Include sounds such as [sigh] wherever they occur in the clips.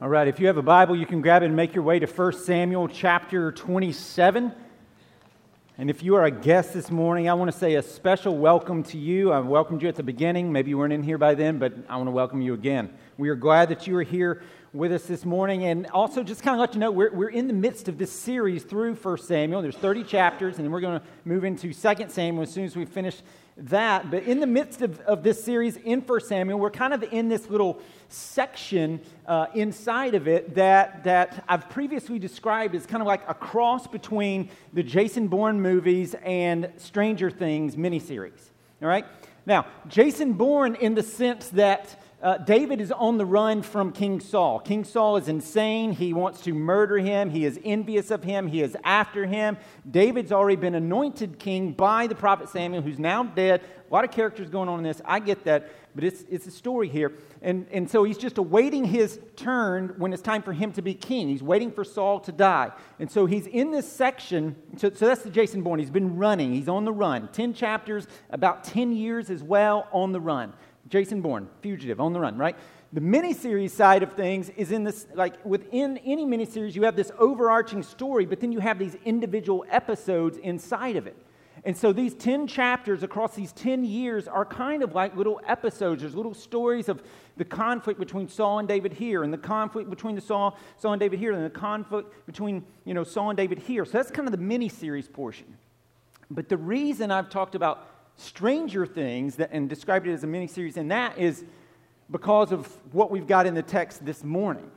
All right, if you have a Bible, you can grab it and make your way to 1 Samuel chapter 27. And if you are a guest this morning, I want to say a special welcome to you. I welcomed you at the beginning. Maybe you weren't in here by then, but I want to welcome you again. We are glad that you are here with us this morning. And also, just kind of let you know, we're, we're in the midst of this series through 1 Samuel. There's 30 chapters, and then we're going to move into 2 Samuel as soon as we finish that. But in the midst of, of this series in 1 Samuel, we're kind of in this little section uh, inside of it that, that I've previously described as kind of like a cross between the Jason Bourne movies and Stranger Things miniseries. All right? Now, Jason Bourne, in the sense that uh, David is on the run from King Saul. King Saul is insane. He wants to murder him. He is envious of him. He is after him. David's already been anointed king by the prophet Samuel, who's now dead. A lot of characters going on in this. I get that, but it's, it's a story here. And, and so he's just awaiting his turn when it's time for him to be king. He's waiting for Saul to die. And so he's in this section. So, so that's the Jason Bourne. He's been running, he's on the run. 10 chapters, about 10 years as well on the run. Jason Bourne, fugitive, on the run, right? The miniseries side of things is in this, like within any miniseries, you have this overarching story, but then you have these individual episodes inside of it. And so these 10 chapters across these 10 years are kind of like little episodes. There's little stories of the conflict between Saul and David here, and the conflict between the Saul, Saul and David here, and the conflict between you know, Saul and David here. So that's kind of the mini-series portion. But the reason I've talked about Stranger Things that, and described it as a mini-series, and that is because of what we've got in the text this morning,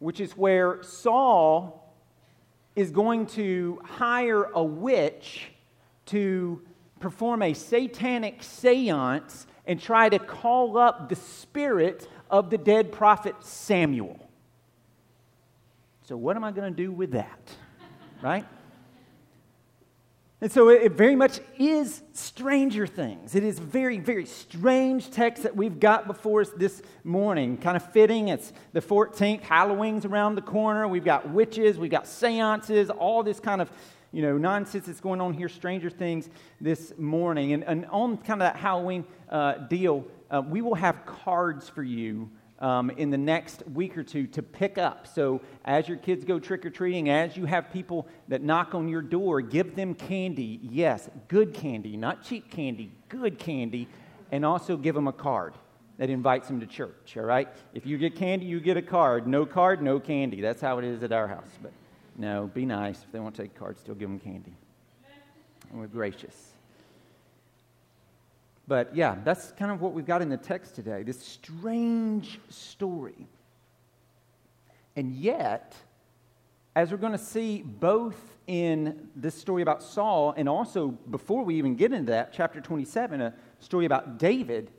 which is where Saul is going to hire a witch to perform a satanic seance and try to call up the spirit of the dead prophet Samuel. So, what am I going to do with that? Right? And so it very much is Stranger Things. It is very, very strange text that we've got before us this morning. Kind of fitting. It's the 14th. Halloween's around the corner. We've got witches. We've got seances. All this kind of, you know, nonsense that's going on here. Stranger Things this morning. And, and on kind of that Halloween uh, deal, uh, we will have cards for you um, in the next week or two to pick up. So, as your kids go trick or treating, as you have people that knock on your door, give them candy. Yes, good candy, not cheap candy, good candy, and also give them a card that invites them to church, all right? If you get candy, you get a card. No card, no candy. That's how it is at our house. But no, be nice. If they won't take cards, still give them candy. And we're gracious. But yeah, that's kind of what we've got in the text today this strange story. And yet, as we're going to see both in this story about Saul and also before we even get into that, chapter 27, a story about David,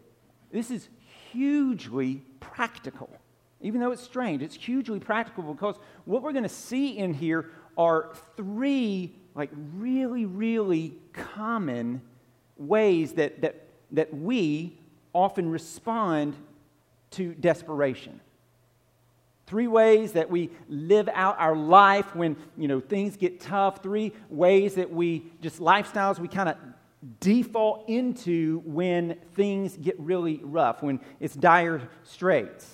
this is hugely practical. Even though it's strange, it's hugely practical because what we're going to see in here are three, like, really, really common ways that, that that we often respond to desperation. Three ways that we live out our life when, you know, things get tough. Three ways that we just lifestyles we kind of default into when things get really rough, when it's dire straits.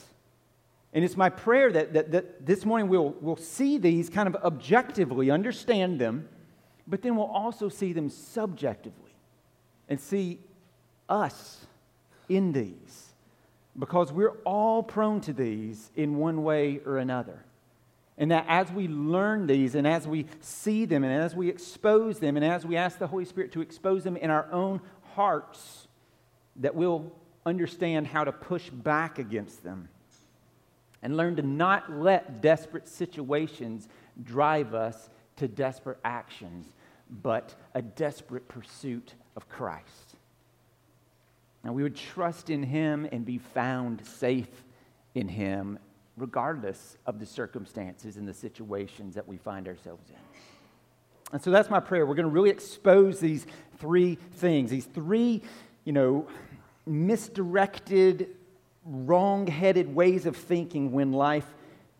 And it's my prayer that, that, that this morning we'll, we'll see these kind of objectively, understand them, but then we'll also see them subjectively and see us in these because we're all prone to these in one way or another. And that as we learn these and as we see them and as we expose them and as we ask the Holy Spirit to expose them in our own hearts, that we'll understand how to push back against them and learn to not let desperate situations drive us to desperate actions, but a desperate pursuit of Christ. And we would trust in him and be found safe in him, regardless of the circumstances and the situations that we find ourselves in. And so that's my prayer. We're going to really expose these three things, these three, you know, misdirected, wrong headed ways of thinking when life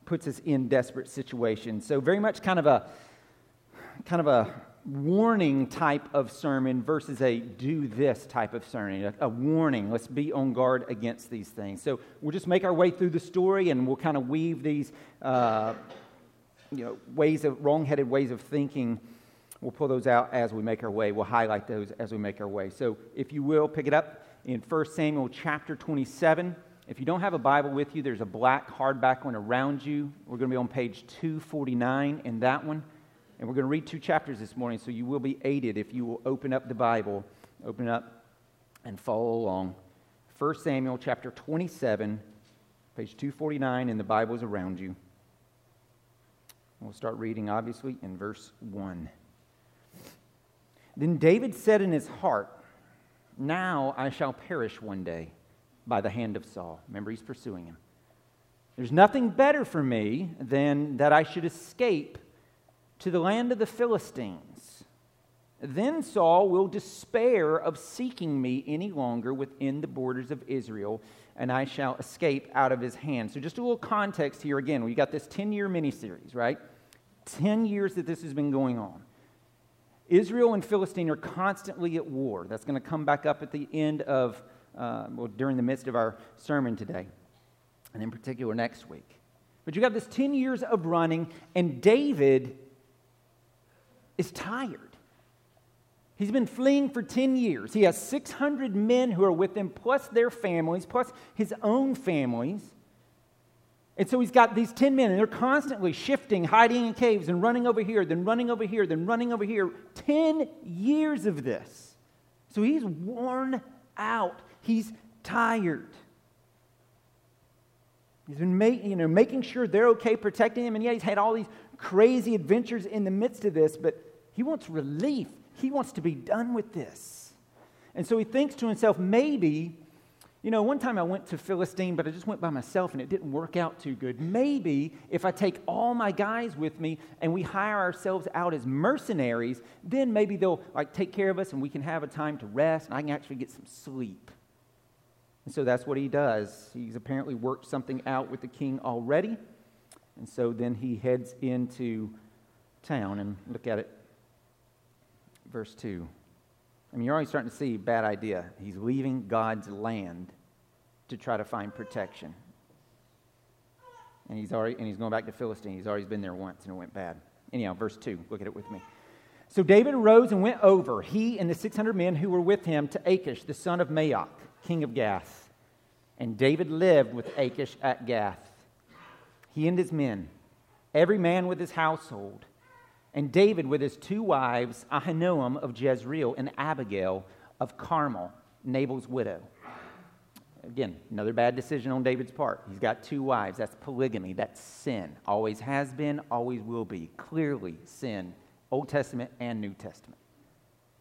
puts us in desperate situations. So, very much kind of a, kind of a warning type of sermon versus a do this type of sermon, a, a, warning. Let's be on guard against these things. So we'll just make our way through the story and we'll kind of weave these uh, you know, ways of wrong-headed ways of thinking. We'll pull those out as we make our way. We'll highlight those as we make our way. So if you will, pick it up in 1 Samuel chapter 27. If you don't have a Bible with you, there's a black hardback one around you. We're going to be on page 249 in that one. And we're going to read two chapters this morning, so you will be aided if you will open up the Bible, open up, and follow along. 1 Samuel chapter 27, page 249, and the Bible is around you. We'll start reading, obviously, in verse 1. Then David said in his heart, Now I shall perish one day by the hand of Saul. Remember, he's pursuing him. There's nothing better for me than that I should escape to the land of the Philistines. Then Saul will despair of seeking me any longer within the borders of Israel, and I shall escape out of his hand. So, just a little context here again. We got this 10 year miniseries, right? 10 years that this has been going on. Israel and Philistine are constantly at war. That's going to come back up at the end of, uh, well, during the midst of our sermon today, and in particular next week. But you got this 10 years of running, and David is tired. He's been fleeing for 10 years. He has 600 men who are with him, plus their families, plus his own families. And so he's got these 10 men, and they're constantly shifting, hiding in caves, and running over here, then running over here, then running over here. 10 years of this. So he's worn out. He's tired. He's been make, you know, making sure they're okay, protecting him. And yet he's had all these crazy adventures in the midst of this, but he wants relief. He wants to be done with this. And so he thinks to himself, maybe, you know, one time I went to Philistine, but I just went by myself and it didn't work out too good. Maybe if I take all my guys with me and we hire ourselves out as mercenaries, then maybe they'll like take care of us and we can have a time to rest and I can actually get some sleep. And so that's what he does. He's apparently worked something out with the king already. And so then he heads into town and look at it. Verse 2. I mean, you're already starting to see bad idea. He's leaving God's land to try to find protection. And he's already and he's going back to Philistine. He's already been there once and it went bad. Anyhow, verse 2. Look at it with me. So David arose and went over, he and the 600 men who were with him, to Achish, the son of Maoch, king of Gath. And David lived with Achish at Gath he and his men, every man with his household, and David with his two wives, Ahinoam of Jezreel and Abigail of Carmel, Nabal's widow. Again, another bad decision on David's part. He's got two wives. That's polygamy. That's sin. Always has been, always will be. Clearly sin, Old Testament and New Testament.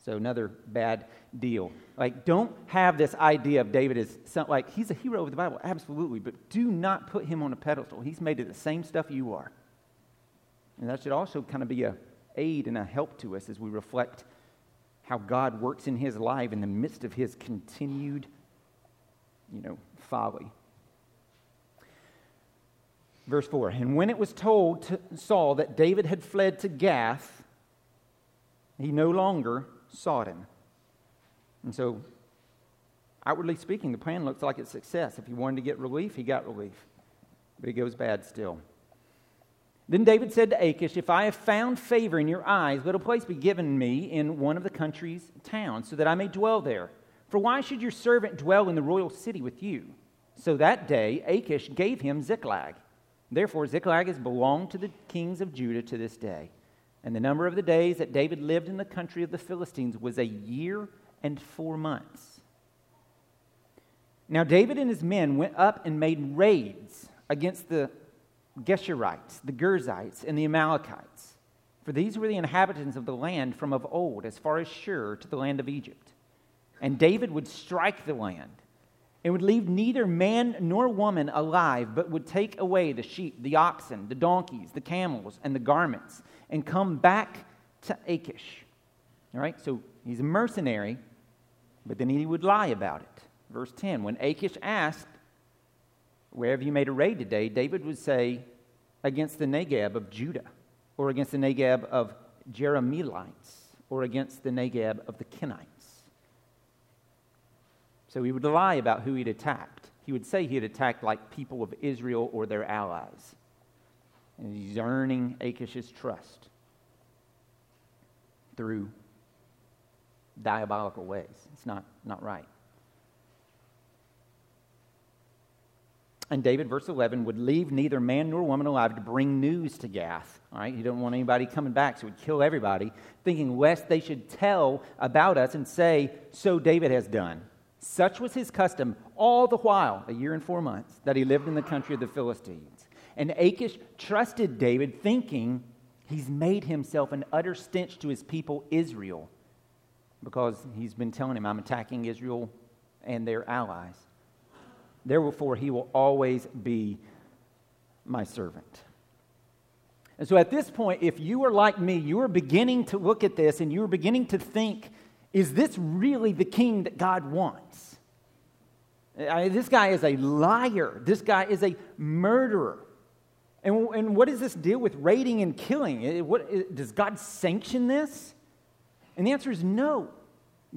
So another bad deal. Like, don't have this idea of David as some, like he's a hero of the Bible, absolutely, but do not put him on a pedestal. He's made of the same stuff you are. And that should also kind of be a aid and a help to us as we reflect how God works in his life in the midst of his continued, you know, folly. Verse 4 And when it was told to Saul that David had fled to Gath, he no longer him. And so, outwardly speaking, the plan looks like a success. If he wanted to get relief, he got relief. But it goes bad still. Then David said to Achish, If I have found favor in your eyes, let a place be given me in one of the country's towns, so that I may dwell there. For why should your servant dwell in the royal city with you? So that day Achish gave him Ziklag. Therefore, Ziklag has belonged to the kings of Judah to this day. And the number of the days that David lived in the country of the Philistines was a year and four months. Now, David and his men went up and made raids against the Geshurites, the Girzites, and the Amalekites. For these were the inhabitants of the land from of old, as far as Shur to the land of Egypt. And David would strike the land and would leave neither man nor woman alive, but would take away the sheep, the oxen, the donkeys, the camels, and the garments and come back to Achish. All right, so he's a mercenary, but then he would lie about it. Verse 10 When Achish asked, Where have you made a raid today? David would say, Against the Negeb of Judah, or against the Negeb of Jerahmeelites, or against the Negeb of the Kenites. So he would lie about who he'd attacked. He would say he had attacked like people of Israel or their allies. And he's earning Achish's trust through diabolical ways. It's not, not right. And David, verse 11, would leave neither man nor woman alive to bring news to Gath. All right, he didn't want anybody coming back, so he'd kill everybody, thinking lest they should tell about us and say, So David has done. Such was his custom all the while, a year and four months, that he lived in the country of the Philistines. And Achish trusted David, thinking he's made himself an utter stench to his people Israel, because he's been telling him, I'm attacking Israel and their allies. Therefore, he will always be my servant. And so at this point, if you are like me, you are beginning to look at this and you are beginning to think, is this really the king that God wants? I mean, this guy is a liar. This guy is a murderer. And, and what does this deal with raiding and killing? What, does God sanction this? And the answer is no.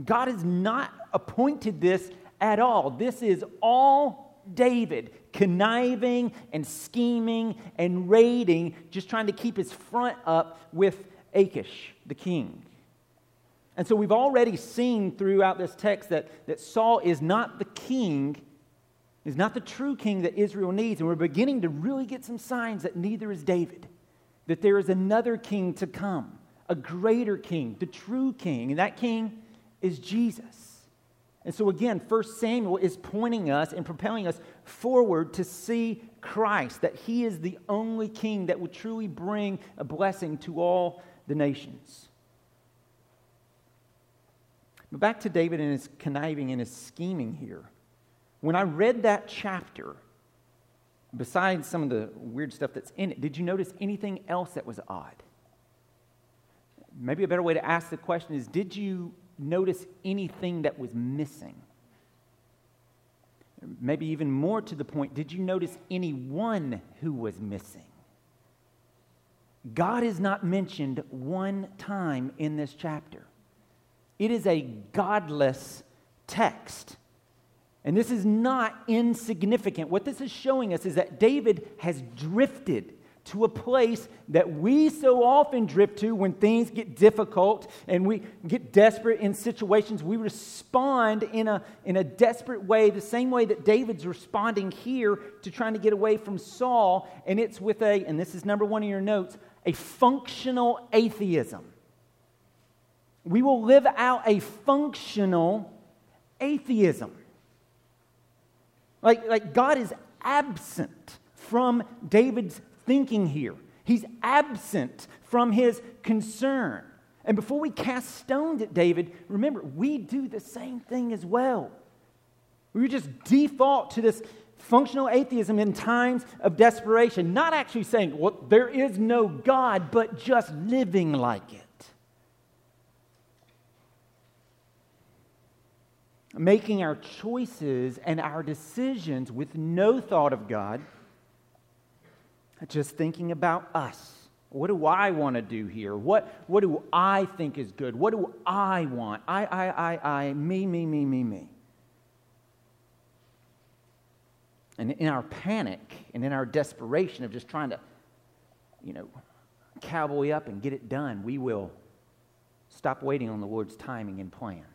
God has not appointed this at all. This is all David conniving and scheming and raiding, just trying to keep his front up with Achish, the king. And so we've already seen throughout this text that, that Saul is not the king, is not the true king that Israel needs. And we're beginning to really get some signs that neither is David, that there is another king to come, a greater king, the true king. And that king is Jesus. And so, again, 1 Samuel is pointing us and propelling us forward to see Christ, that he is the only king that will truly bring a blessing to all the nations. But back to David and his conniving and his scheming here. When I read that chapter, besides some of the weird stuff that's in it, did you notice anything else that was odd? Maybe a better way to ask the question is Did you notice anything that was missing? Maybe even more to the point, did you notice anyone who was missing? God is not mentioned one time in this chapter. It is a godless text. And this is not insignificant. What this is showing us is that David has drifted to a place that we so often drift to when things get difficult and we get desperate in situations. We respond in a, in a desperate way, the same way that David's responding here to trying to get away from Saul. And it's with a, and this is number one in your notes, a functional atheism. We will live out a functional atheism. Like, like God is absent from David's thinking here. He's absent from his concern. And before we cast stones at David, remember, we do the same thing as well. We just default to this functional atheism in times of desperation, not actually saying, well, there is no God, but just living like it. Making our choices and our decisions with no thought of God just thinking about us. What do I want to do here? What, what do I think is good? What do I want? I, I, I, I, me, me, me, me, me. And in our panic and in our desperation of just trying to, you know, cowboy up and get it done, we will stop waiting on the Lord's timing and plan.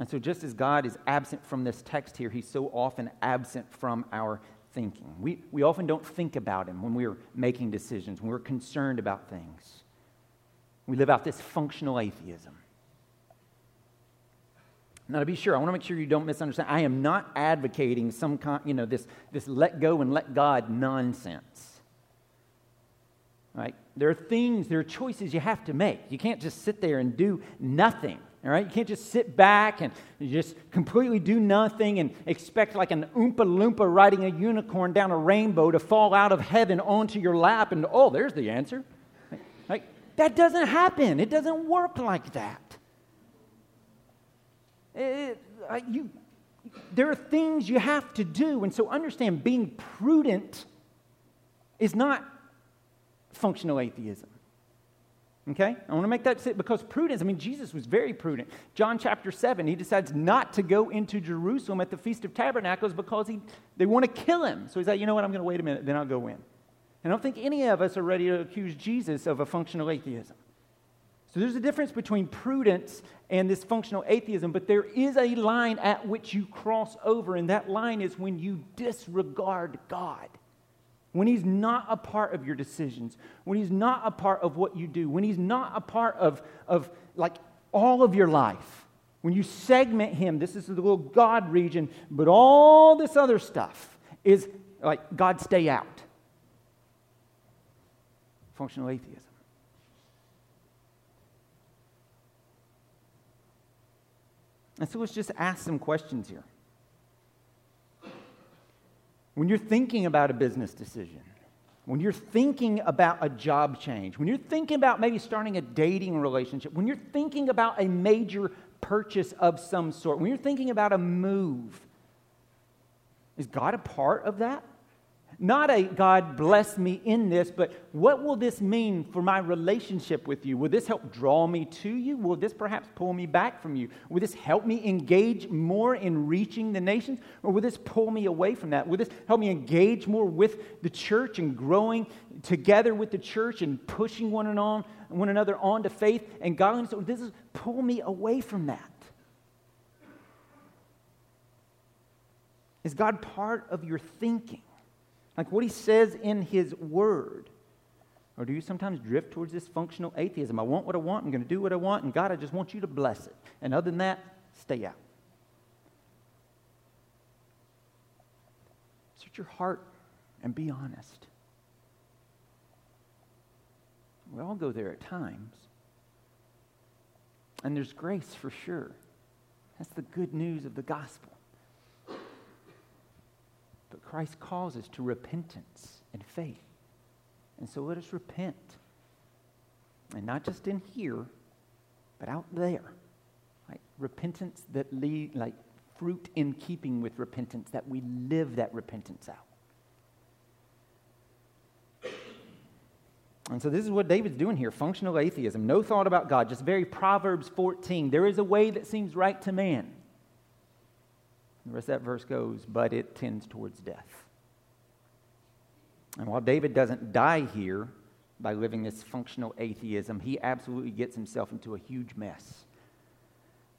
And so, just as God is absent from this text here, He's so often absent from our thinking. We, we often don't think about Him when we're making decisions, when we're concerned about things. We live out this functional atheism. Now, to be sure, I want to make sure you don't misunderstand. I am not advocating some kind, you know, this, this let go and let God nonsense. Right? There are things, there are choices you have to make. You can't just sit there and do nothing. All right? You can't just sit back and just completely do nothing and expect like an Oompa Loompa riding a unicorn down a rainbow to fall out of heaven onto your lap and, oh, there's the answer. Like, that doesn't happen. It doesn't work like that. It, you, there are things you have to do. And so understand being prudent is not functional atheism. Okay? I want to make that sit because prudence, I mean, Jesus was very prudent. John chapter 7, he decides not to go into Jerusalem at the Feast of Tabernacles because he, they want to kill him. So he's like, you know what, I'm going to wait a minute, then I'll go in. And I don't think any of us are ready to accuse Jesus of a functional atheism. So there's a difference between prudence and this functional atheism, but there is a line at which you cross over, and that line is when you disregard God. When he's not a part of your decisions, when he's not a part of what you do, when he's not a part of, of like all of your life, when you segment him, this is the little God region, but all this other stuff is like God stay out. Functional atheism. And so let's just ask some questions here. When you're thinking about a business decision, when you're thinking about a job change, when you're thinking about maybe starting a dating relationship, when you're thinking about a major purchase of some sort, when you're thinking about a move, is God a part of that? Not a God bless me in this, but what will this mean for my relationship with you? Will this help draw me to you? Will this perhaps pull me back from you? Will this help me engage more in reaching the nations? Or will this pull me away from that? Will this help me engage more with the church and growing together with the church and pushing one, and on, one another on to faith and godliness? Or does this pull me away from that? Is God part of your thinking? Like what he says in his word? Or do you sometimes drift towards this functional atheism? I want what I want, I'm going to do what I want, and God, I just want you to bless it. And other than that, stay out. Search your heart and be honest. We all go there at times. And there's grace for sure. That's the good news of the gospel. But Christ calls us to repentance and faith. And so let us repent. And not just in here, but out there. Like Repentance that lead, like fruit in keeping with repentance, that we live that repentance out. And so this is what David's doing here functional atheism, no thought about God, just very Proverbs 14. There is a way that seems right to man, the rest of that verse goes, but it tends towards death. And while David doesn't die here by living this functional atheism, he absolutely gets himself into a huge mess.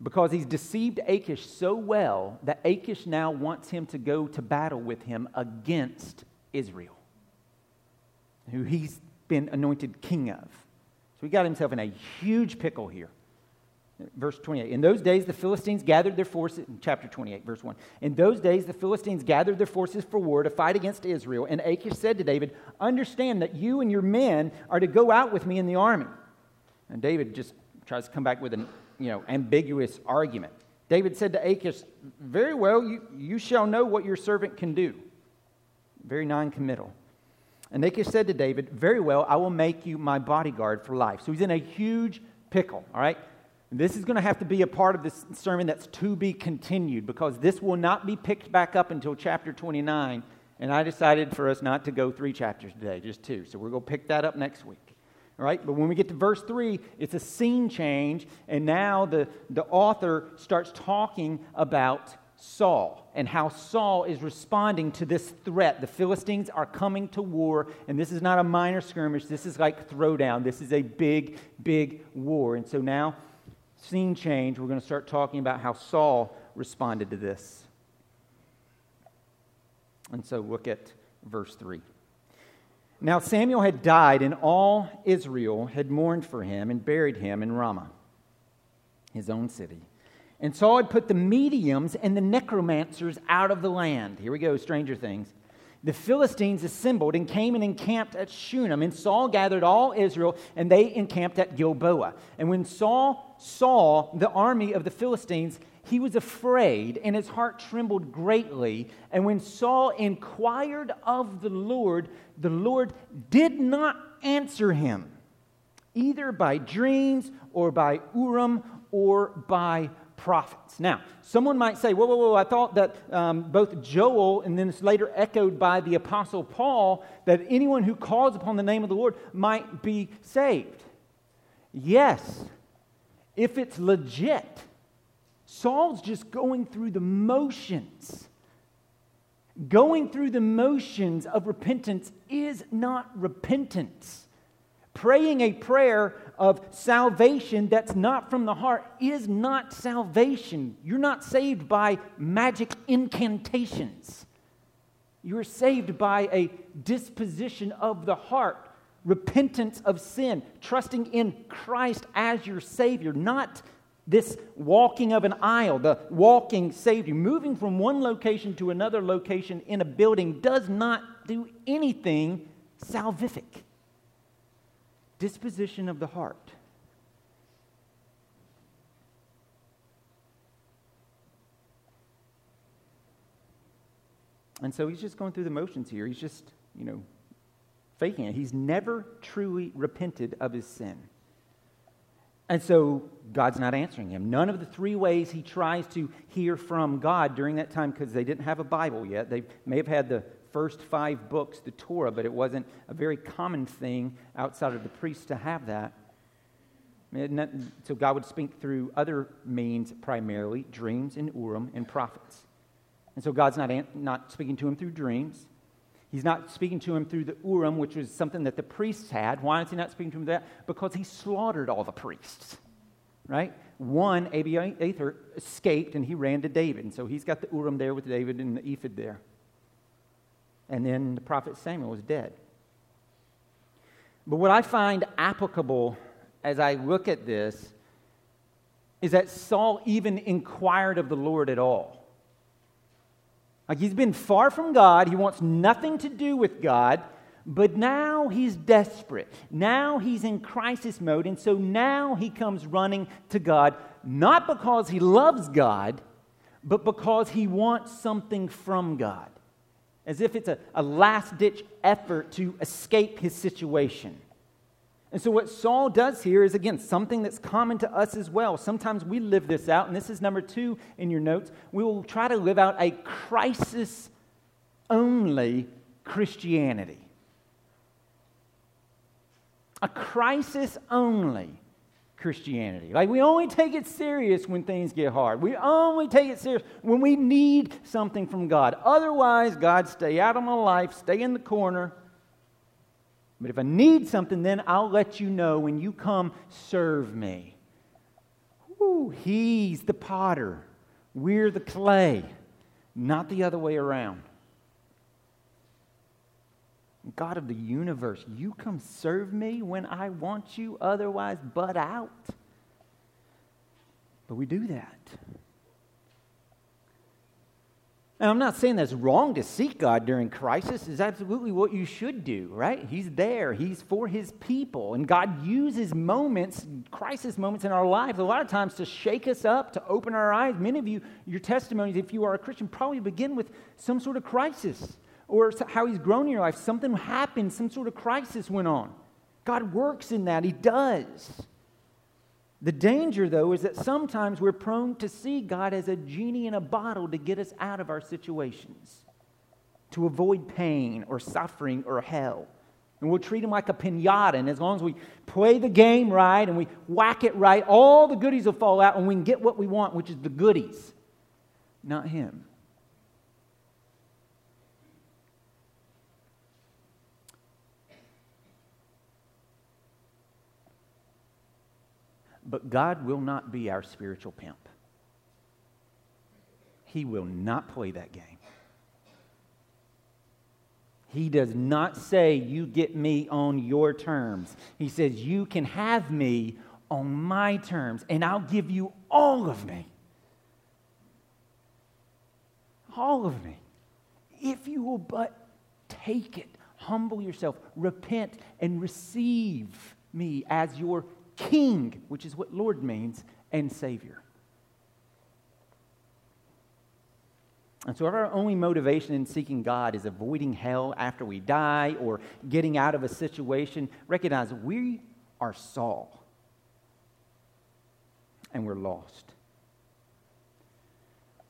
Because he's deceived Achish so well that Achish now wants him to go to battle with him against Israel, who he's been anointed king of. So he got himself in a huge pickle here. Verse 28. In those days, the Philistines gathered their forces, chapter 28, verse 1. In those days, the Philistines gathered their forces for war to fight against Israel. And Achish said to David, Understand that you and your men are to go out with me in the army. And David just tries to come back with an you know, ambiguous argument. David said to Achish, Very well, you, you shall know what your servant can do. Very non committal. And Achish said to David, Very well, I will make you my bodyguard for life. So he's in a huge pickle, all right? This is going to have to be a part of this sermon that's to be continued because this will not be picked back up until chapter 29. And I decided for us not to go three chapters today, just two. So we're going to pick that up next week. All right? But when we get to verse 3, it's a scene change. And now the, the author starts talking about Saul and how Saul is responding to this threat. The Philistines are coming to war, and this is not a minor skirmish. This is like throwdown. This is a big, big war. And so now scene change, we're going to start talking about how Saul responded to this. And so look at verse 3. Now Samuel had died, and all Israel had mourned for him and buried him in Ramah, his own city. And Saul had put the mediums and the necromancers out of the land. Here we go, Stranger Things the Philistines assembled and came and encamped at Shunem. And Saul gathered all Israel, and they encamped at Gilboa. And when Saul saw the army of the Philistines, he was afraid, and his heart trembled greatly. And when Saul inquired of the Lord, the Lord did not answer him, either by dreams or by Urim or by prophets. Now, someone might say, whoa, whoa, whoa, I thought that um, both Joel and then it's later echoed by the Apostle Paul that anyone who calls upon the name of the Lord might be saved. Yes, if it's legit. Saul's just going through the motions. Going through the motions of repentance is not repentance. Praying a prayer of salvation that's not from the heart is not salvation. You're not saved by magic incantations. You are saved by a disposition of the heart, repentance of sin, trusting in Christ as your Savior, not this walking of an aisle, the walking Savior. Moving from one location to another location in a building does not do anything salvific. Disposition of the heart. And so he's just going through the motions here. He's just, you know, faking it. He's never truly repented of his sin. And so God's not answering him. None of the three ways he tries to hear from God during that time, because they didn't have a Bible yet. They may have had the first five books, the Torah, but it wasn't a very common thing outside of the priests to have that. So God would speak through other means, primarily dreams and Urim and prophets. And so God's not, not speaking to him through dreams. He's not speaking to him through the Urim, which was something that the priests had. Why is he not speaking to him through that? Because he slaughtered all the priests, right? One, Abiathar, escaped and he ran to David. And so he's got the Urim there with David and the ephod there. And then the prophet Samuel was dead. But what I find applicable as I look at this is that Saul even inquired of the Lord at all. Like he's been far from God, he wants nothing to do with God, but now he's desperate. Now he's in crisis mode, and so now he comes running to God, not because he loves God, but because he wants something from God, as if it's a, a last ditch effort to escape his situation. And so, what Saul does here is, again, something that's common to us as well. Sometimes we live this out, and this is number two in your notes. We will try to live out a crisis only Christianity. A crisis only Christianity. Like, we only take it serious when things get hard. We only take it serious when we need something from God. Otherwise, God, stay out of my life, stay in the corner. But if I need something, then I'll let you know when you come serve me. He's the potter, we're the clay, not the other way around. God of the universe, you come serve me when I want you, otherwise, butt out. But we do that. And I'm not saying that's wrong to seek God during crisis. Is absolutely what you should do, right? He's there. He's for his people. And God uses moments, crisis moments in our lives, a lot of times to shake us up, to open our eyes. Many of you, your testimonies, if you are a Christian, probably begin with some sort of crisis or how he's grown in your life. Something happened, some sort of crisis went on. God works in that. He does. The danger, though, is that sometimes we're prone to see God as a genie in a bottle to get us out of our situations, to avoid pain or suffering or hell. And we'll treat him like a pinata. And as long as we play the game right and we whack it right, all the goodies will fall out and we can get what we want, which is the goodies, not him. But God will not be our spiritual pimp. He will not play that game. He does not say, You get me on your terms. He says, You can have me on my terms, and I'll give you all of me. All of me. If you will but take it, humble yourself, repent, and receive me as your King, which is what Lord means, and Savior. And so, if our only motivation in seeking God is avoiding hell after we die or getting out of a situation, recognize we are Saul and we're lost.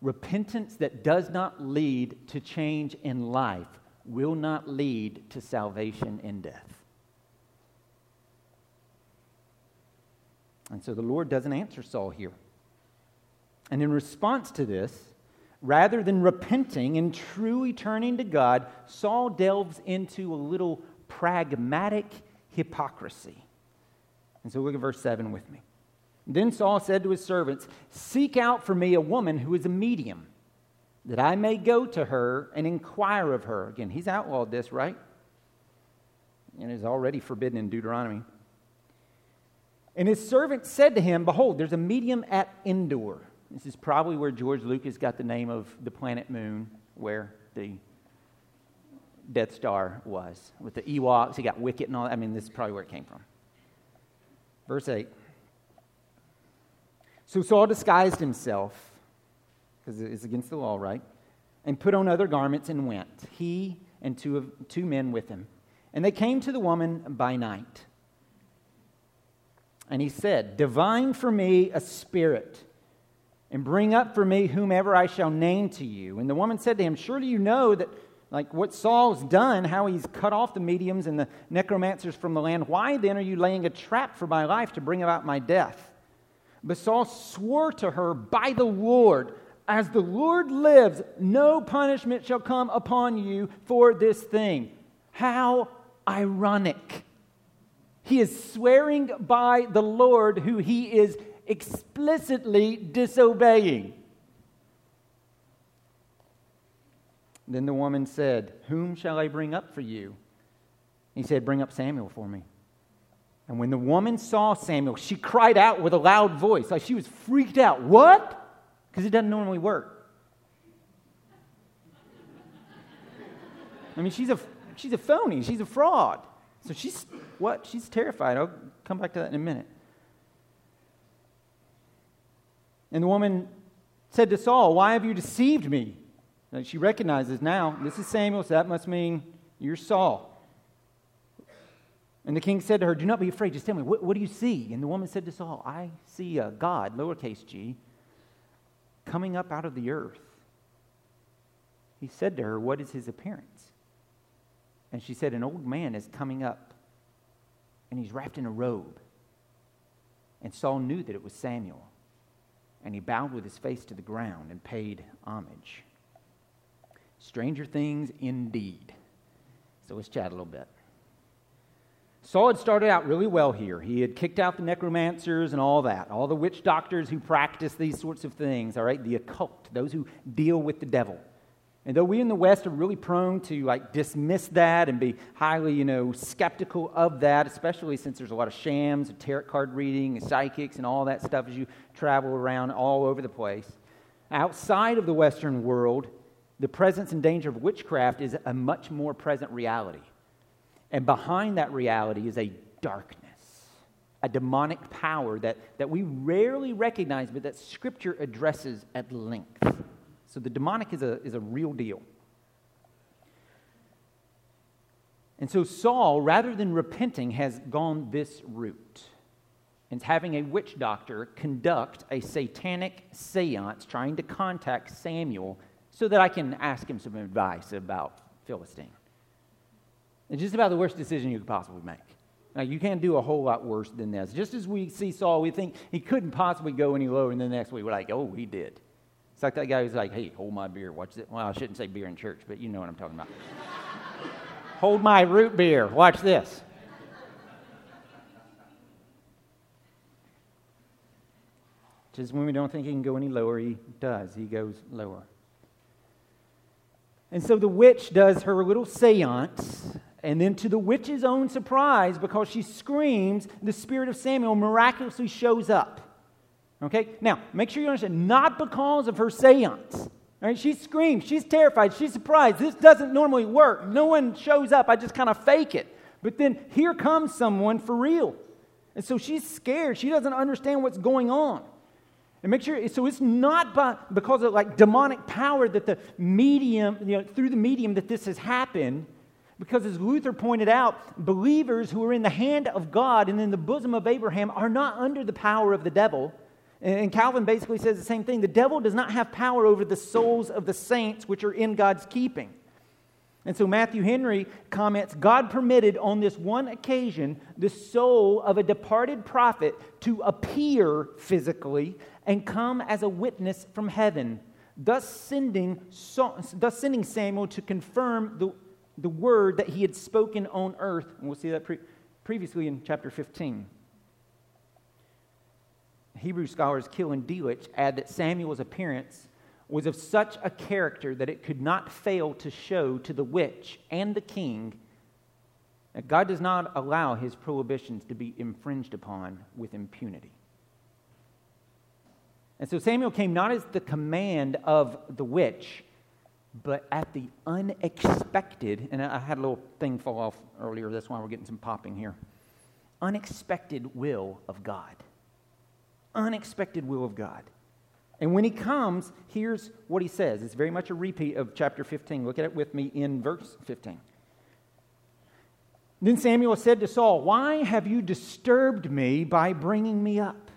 Repentance that does not lead to change in life will not lead to salvation in death. And so the Lord doesn't answer Saul here. And in response to this, rather than repenting and truly turning to God, Saul delves into a little pragmatic hypocrisy. And so look at verse 7 with me. Then Saul said to his servants, Seek out for me a woman who is a medium, that I may go to her and inquire of her. Again, he's outlawed this, right? And is already forbidden in Deuteronomy. And his servant said to him, Behold, there's a medium at Endor. This is probably where George Lucas got the name of the planet Moon, where the Death Star was. With the Ewoks, he got Wicket and all that. I mean, this is probably where it came from. Verse 8. So Saul disguised himself, because it's against the law, right? And put on other garments and went, he and two, of, two men with him. And they came to the woman by night. And he said, Divine for me a spirit, and bring up for me whomever I shall name to you. And the woman said to him, Surely you know that, like what Saul's done, how he's cut off the mediums and the necromancers from the land. Why then are you laying a trap for my life to bring about my death? But Saul swore to her by the Lord, As the Lord lives, no punishment shall come upon you for this thing. How ironic. He is swearing by the Lord who he is explicitly disobeying. Then the woman said, Whom shall I bring up for you? He said, Bring up Samuel for me. And when the woman saw Samuel, she cried out with a loud voice, like she was freaked out. What? Because it doesn't normally work. I mean, she's a, she's a phony, she's a fraud. So she's what? She's terrified. I'll come back to that in a minute. And the woman said to Saul, Why have you deceived me? And she recognizes now, this is Samuel, so that must mean you're Saul. And the king said to her, Do not be afraid. Just tell me, what, what do you see? And the woman said to Saul, I see a God, lowercase g, coming up out of the earth. He said to her, What is his appearance? And she said, An old man is coming up, and he's wrapped in a robe. And Saul knew that it was Samuel, and he bowed with his face to the ground and paid homage. Stranger things indeed. So let's chat a little bit. Saul had started out really well here. He had kicked out the necromancers and all that, all the witch doctors who practice these sorts of things, all right, the occult, those who deal with the devil. And though we in the West are really prone to like dismiss that and be highly, you know, skeptical of that, especially since there's a lot of shams, and tarot card reading, and psychics, and all that stuff as you travel around all over the place. Outside of the Western world, the presence and danger of witchcraft is a much more present reality. And behind that reality is a darkness, a demonic power that, that we rarely recognize, but that Scripture addresses at length. So the demonic is a, is a real deal. And so Saul, rather than repenting, has gone this route and having a witch doctor conduct a satanic seance trying to contact Samuel so that I can ask him some advice about Philistine. It's just about the worst decision you could possibly make. Now, you can't do a whole lot worse than this. Just as we see Saul, we think he couldn't possibly go any lower, and the next week we're like, oh, he did. It's like that guy who's like, hey, hold my beer. Watch this. Well, I shouldn't say beer in church, but you know what I'm talking about. [laughs] hold my root beer. Watch this. Just when we don't think he can go any lower, he does. He goes lower. And so the witch does her little seance, and then to the witch's own surprise, because she screams, the spirit of Samuel miraculously shows up. Okay? Now, make sure you understand, not because of her seance. Right? She screams, she's terrified, she's surprised. This doesn't normally work. No one shows up, I just kind of fake it. But then here comes someone for real. And so she's scared. She doesn't understand what's going on. And make sure, so it's not by, because of like demonic power that the medium, you know, through the medium that this has happened. Because as Luther pointed out, believers who are in the hand of God and in the bosom of Abraham are not under the power of the devil. And Calvin basically says the same thing. The devil does not have power over the souls of the saints which are in God's keeping. And so Matthew Henry comments God permitted on this one occasion the soul of a departed prophet to appear physically and come as a witness from heaven, thus sending, thus sending Samuel to confirm the, the word that he had spoken on earth. And we'll see that pre- previously in chapter 15. Hebrew scholars Keil and Delitzsch add that Samuel's appearance was of such a character that it could not fail to show to the witch and the king that God does not allow his prohibitions to be infringed upon with impunity. And so Samuel came not as the command of the witch, but at the unexpected, and I had a little thing fall off earlier, that's why we're getting some popping here. Unexpected will of God. Unexpected will of God. And when he comes, here's what he says. It's very much a repeat of chapter 15. Look at it with me in verse 15. Then Samuel said to Saul, Why have you disturbed me by bringing me up?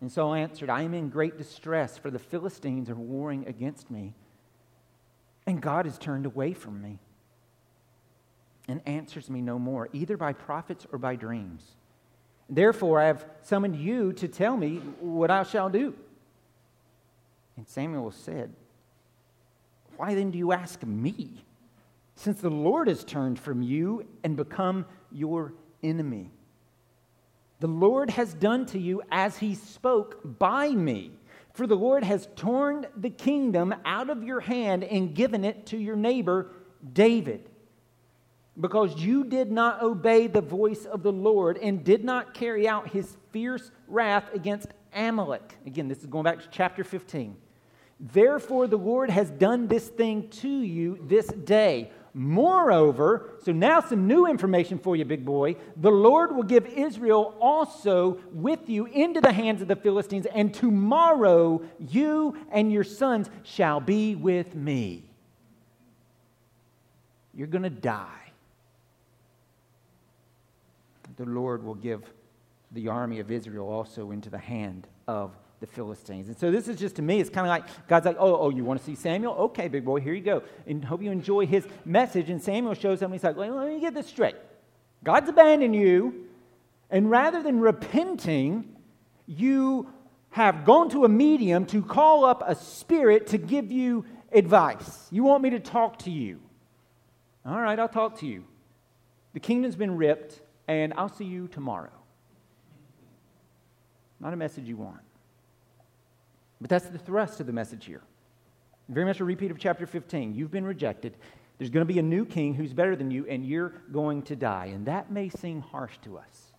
And Saul answered, I am in great distress, for the Philistines are warring against me, and God has turned away from me and answers me no more, either by prophets or by dreams. Therefore, I have summoned you to tell me what I shall do. And Samuel said, Why then do you ask me, since the Lord has turned from you and become your enemy? The Lord has done to you as he spoke by me. For the Lord has torn the kingdom out of your hand and given it to your neighbor David. Because you did not obey the voice of the Lord and did not carry out his fierce wrath against Amalek. Again, this is going back to chapter 15. Therefore, the Lord has done this thing to you this day. Moreover, so now some new information for you, big boy. The Lord will give Israel also with you into the hands of the Philistines, and tomorrow you and your sons shall be with me. You're going to die. The Lord will give the army of Israel also into the hand of the Philistines. And so this is just to me, it's kind of like God's like, oh, oh, you want to see Samuel? Okay, big boy, here you go. And hope you enjoy his message. And Samuel shows and he's like, well, let me get this straight. God's abandoned you, and rather than repenting, you have gone to a medium to call up a spirit to give you advice. You want me to talk to you. All right, I'll talk to you. The kingdom's been ripped, and I'll see you tomorrow. Not a message you want. But that's the thrust of the message here. Very much a repeat of chapter 15. You've been rejected. There's going to be a new king who's better than you, and you're going to die. And that may seem harsh to us.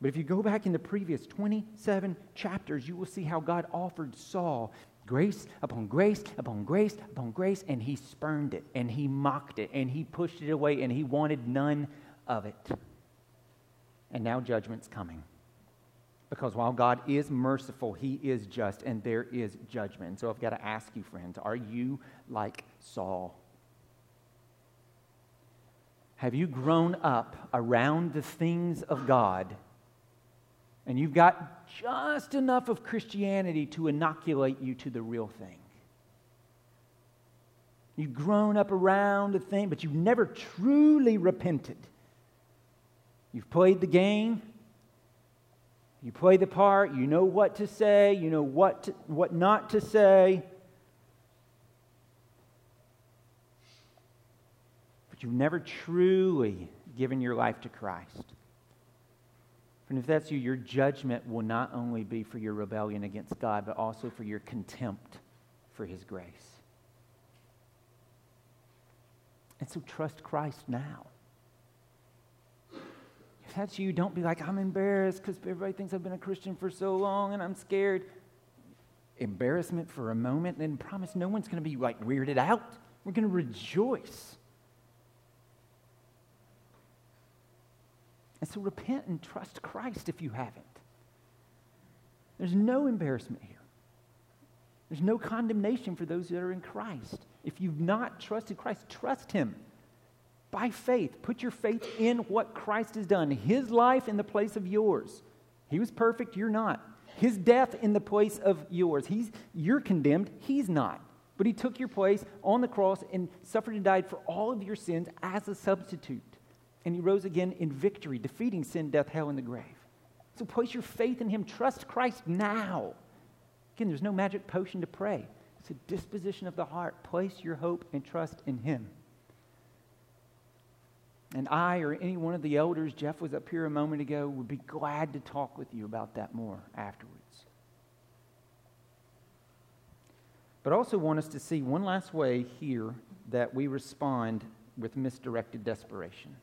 But if you go back in the previous 27 chapters, you will see how God offered Saul grace upon grace upon grace upon grace, and he spurned it, and he mocked it, and he pushed it away, and he wanted none of it. And now judgment's coming. Because while God is merciful, He is just, and there is judgment. So I've got to ask you, friends, are you like Saul? Have you grown up around the things of God and you've got just enough of Christianity to inoculate you to the real thing? You've grown up around the thing, but you've never truly repented. You've played the game, you play the part, you know what to say, you know what, to, what not to say. But you've never truly given your life to Christ. And if that's you, your judgment will not only be for your rebellion against God, but also for your contempt for His grace. And so trust Christ now. If that's you, don't be like, I'm embarrassed because everybody thinks I've been a Christian for so long and I'm scared. Embarrassment for a moment, and promise no one's going to be like weirded out. We're going to rejoice. And so repent and trust Christ if you haven't. There's no embarrassment here. There's no condemnation for those that are in Christ. If you've not trusted Christ, trust Him by faith. Put your faith in what Christ has done, his life in the place of yours. He was perfect, you're not. His death in the place of yours. He's, you're condemned, he's not. But he took your place on the cross and suffered and died for all of your sins as a substitute. And he rose again in victory, defeating sin, death, hell, and the grave. So place your faith in him. Trust Christ now. Again, there's no magic potion to pray. It's a disposition of the heart. Place your hope and trust in him. And I or any one of the elders, Jeff was up here a moment ago, would be glad to talk with you about that more afterwards. But I also want us to see one last way here that we respond with misdirected desperation,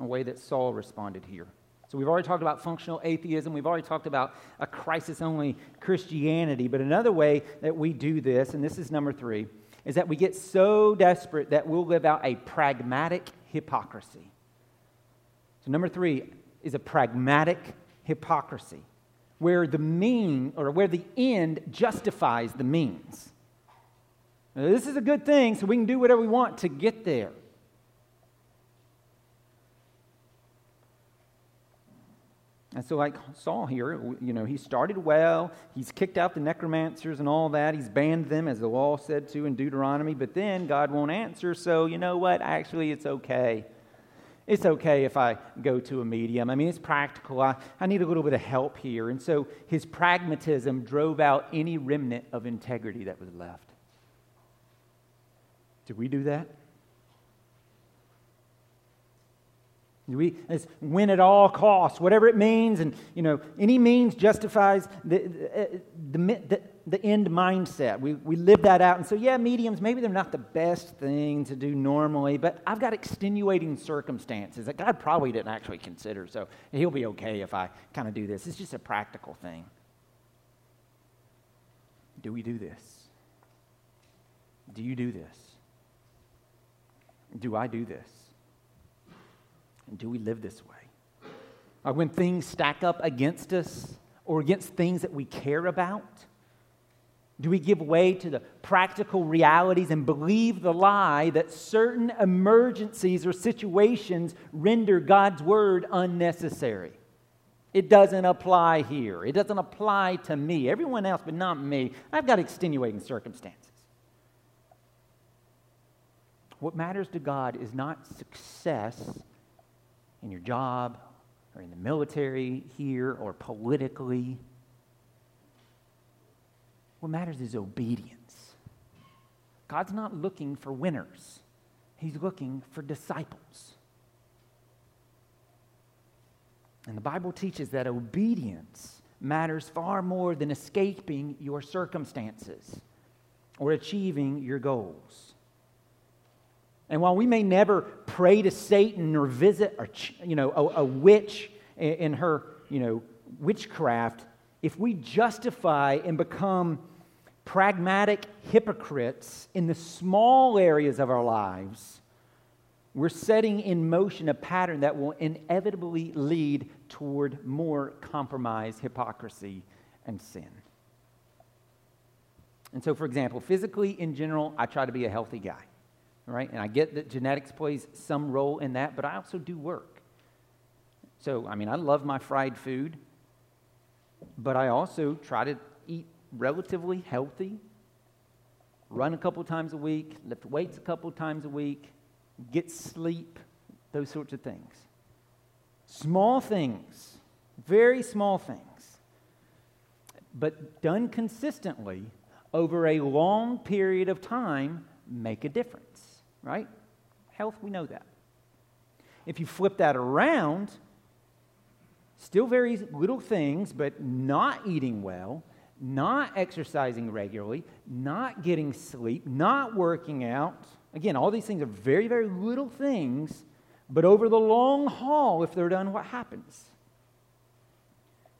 a way that Saul responded here. So we've already talked about functional atheism. We've already talked about a crisis only Christianity. But another way that we do this, and this is number three, is that we get so desperate that we'll live out a pragmatic hypocrisy. So, number three is a pragmatic hypocrisy, where the mean or where the end justifies the means. Now, this is a good thing, so we can do whatever we want to get there. And so, like Saul here, you know, he started well. He's kicked out the necromancers and all that. He's banned them, as the law said to in Deuteronomy. But then God won't answer. So, you know what? Actually, it's okay. It's okay if I go to a medium. I mean, it's practical. I, I need a little bit of help here. And so his pragmatism drove out any remnant of integrity that was left. Did we do that? We win at all costs, whatever it means, and you know any means justifies the the, the, the end mindset. We, we live that out, and so yeah, mediums maybe they're not the best thing to do normally, but I've got extenuating circumstances that God probably didn't actually consider, so He'll be okay if I kind of do this. It's just a practical thing. Do we do this? Do you do this? Do I do this? And do we live this way? When things stack up against us or against things that we care about, do we give way to the practical realities and believe the lie that certain emergencies or situations render God's word unnecessary? It doesn't apply here. It doesn't apply to me. Everyone else, but not me. I've got extenuating circumstances. What matters to God is not success in your job or in the military here or politically. What matters is obedience. God's not looking for winners, He's looking for disciples. And the Bible teaches that obedience matters far more than escaping your circumstances or achieving your goals. And while we may never pray to Satan or visit a, you know, a, a witch in her you know, witchcraft, if we justify and become pragmatic hypocrites in the small areas of our lives, we're setting in motion a pattern that will inevitably lead toward more compromise, hypocrisy, and sin. And so, for example, physically in general, I try to be a healthy guy right? And I get that genetics plays some role in that, but I also do work. So, I mean, I love my fried food, but I also try to eat relatively healthy, run a couple times a week, lift weights a couple times a week, get sleep, those sorts of things. Small things, very small things, but done consistently over a long period of time make a difference right? Health, we know that. If you flip that around, still very little things, but not eating well, not exercising regularly, not getting sleep, not working out. Again, all these things are very, very little things, but over the long haul, if they're done, what happens?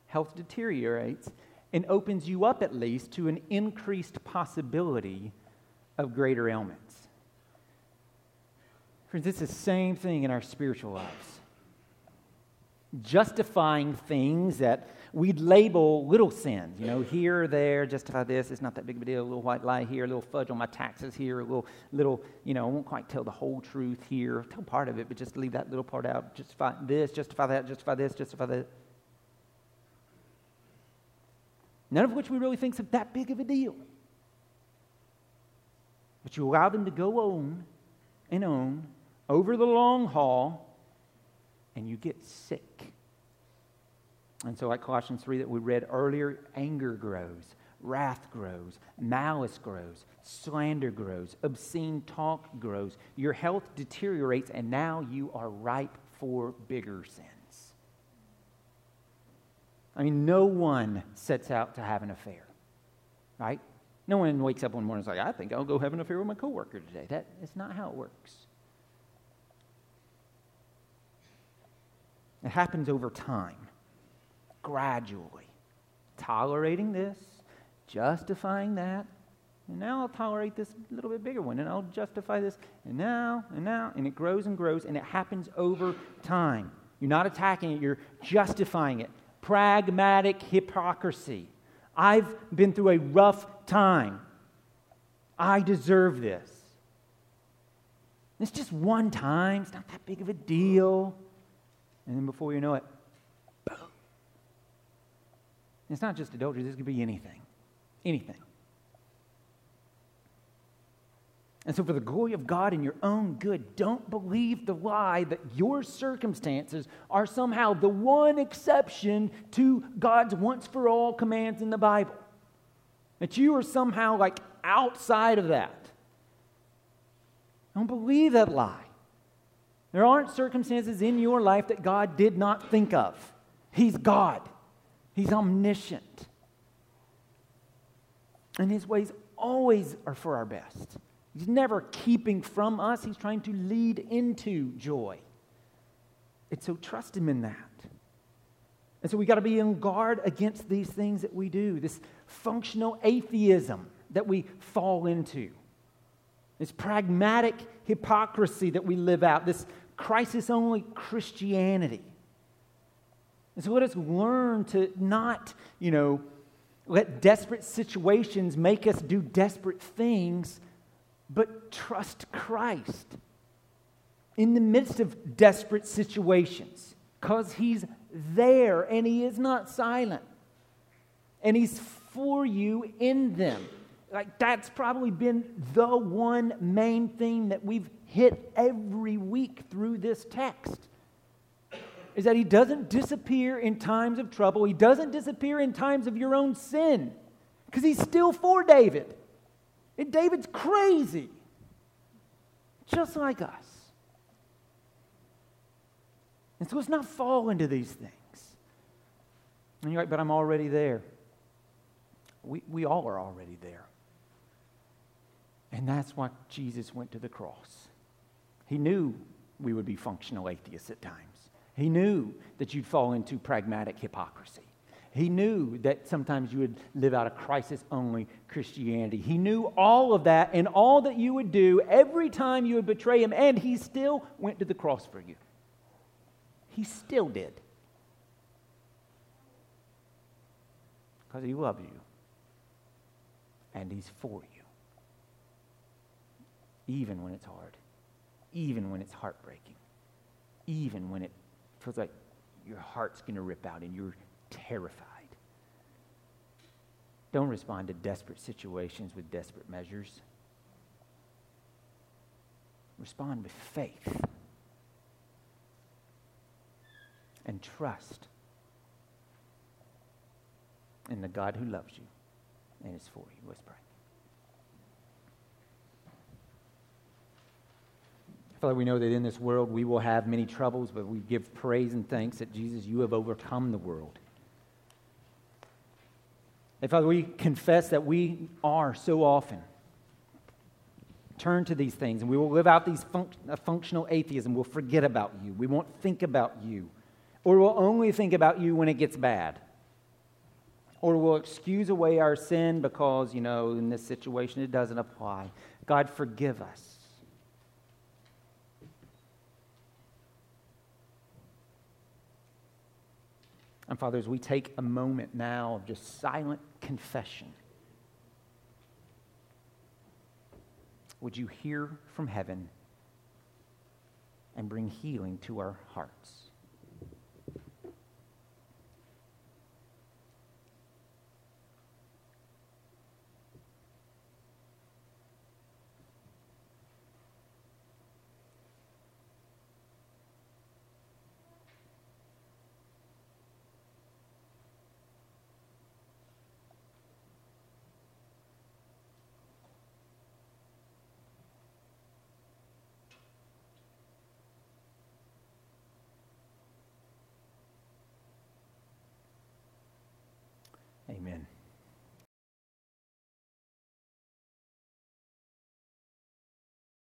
Health deteriorates and opens you up at least to an increased possibility of greater ailment. Friends, it's the same thing in our spiritual lives. Justifying things that we'd label little sins, you know, here or there, justify this, it's not that big of a deal, a little white lie here, a little fudge on my taxes here, a little, little, you know, I won't quite tell the whole truth here, tell part of it, but just leave that little part out, justify this, justify that, justify this, justify that. None of which we really think is that big of a deal. But you allow them to go on and on over the long haul, and you get sick. And so, like Colossians 3 that we read earlier, anger grows, wrath grows, malice grows, slander grows, obscene talk grows. Your health deteriorates, and now you are ripe for bigger sins. I mean, no one sets out to have an affair, right? No one wakes up one morning and is like, I think I'll go have an affair with my coworker today. That is not how it works. It happens over time, gradually. Tolerating this, justifying that, and now I'll tolerate this little bit bigger one, and I'll justify this, and now, and now, and it grows and grows, and it happens over time. You're not attacking it, you're justifying it. Pragmatic hypocrisy. I've been through a rough time. I deserve this. It's just one time, it's not that big of a deal. And then before you know it, boom. It's not just adultery, this could be anything. Anything. And so, for the glory of God and your own good, don't believe the lie that your circumstances are somehow the one exception to God's once for all commands in the Bible. That you are somehow like outside of that. Don't believe that lie. There aren't circumstances in your life that God did not think of. He's God, He's omniscient. And His ways always are for our best. He's never keeping from us, He's trying to lead into joy. And so trust Him in that. And so we got to be on guard against these things that we do, this functional atheism that we fall into, this pragmatic hypocrisy that we live out, this crisis only Christianity. And so let us learn to not, you know, let desperate situations make us do desperate things, but trust Christ in the midst of desperate situations because He's there and He is not silent and He's for you in them. Like, that's probably been the one main thing that we've hit every week through this text is that he doesn't disappear in times of trouble. He doesn't disappear in times of your own sin because he's still for David. And David's crazy, just like us. And so let's not fall into these things. And you're like, but I'm already there. We, we all are already there. And that's why Jesus went to the cross. He knew we would be functional atheists at times. He knew that you'd fall into pragmatic hypocrisy. He knew that sometimes you would live out a crisis only Christianity. He knew all of that and all that you would do every time you would betray him, and he still went to the cross for you. He still did. Because he loves you and he's for you. Even when it's hard even when it's heartbreaking, even when it feels like your heart's going to rip out and you're terrified. Don't respond to desperate situations with desperate measures. Respond with faith and trust in the God who loves you and is for you. Let's pray. Father, we know that in this world we will have many troubles, but we give praise and thanks that Jesus, you have overcome the world. And Father, we confess that we are so often turn to these things and we will live out these func- uh, functional atheism. We'll forget about you. We won't think about you. Or we'll only think about you when it gets bad. Or we'll excuse away our sin because, you know, in this situation it doesn't apply. God, forgive us. And Father, as we take a moment now of just silent confession, would you hear from heaven and bring healing to our hearts?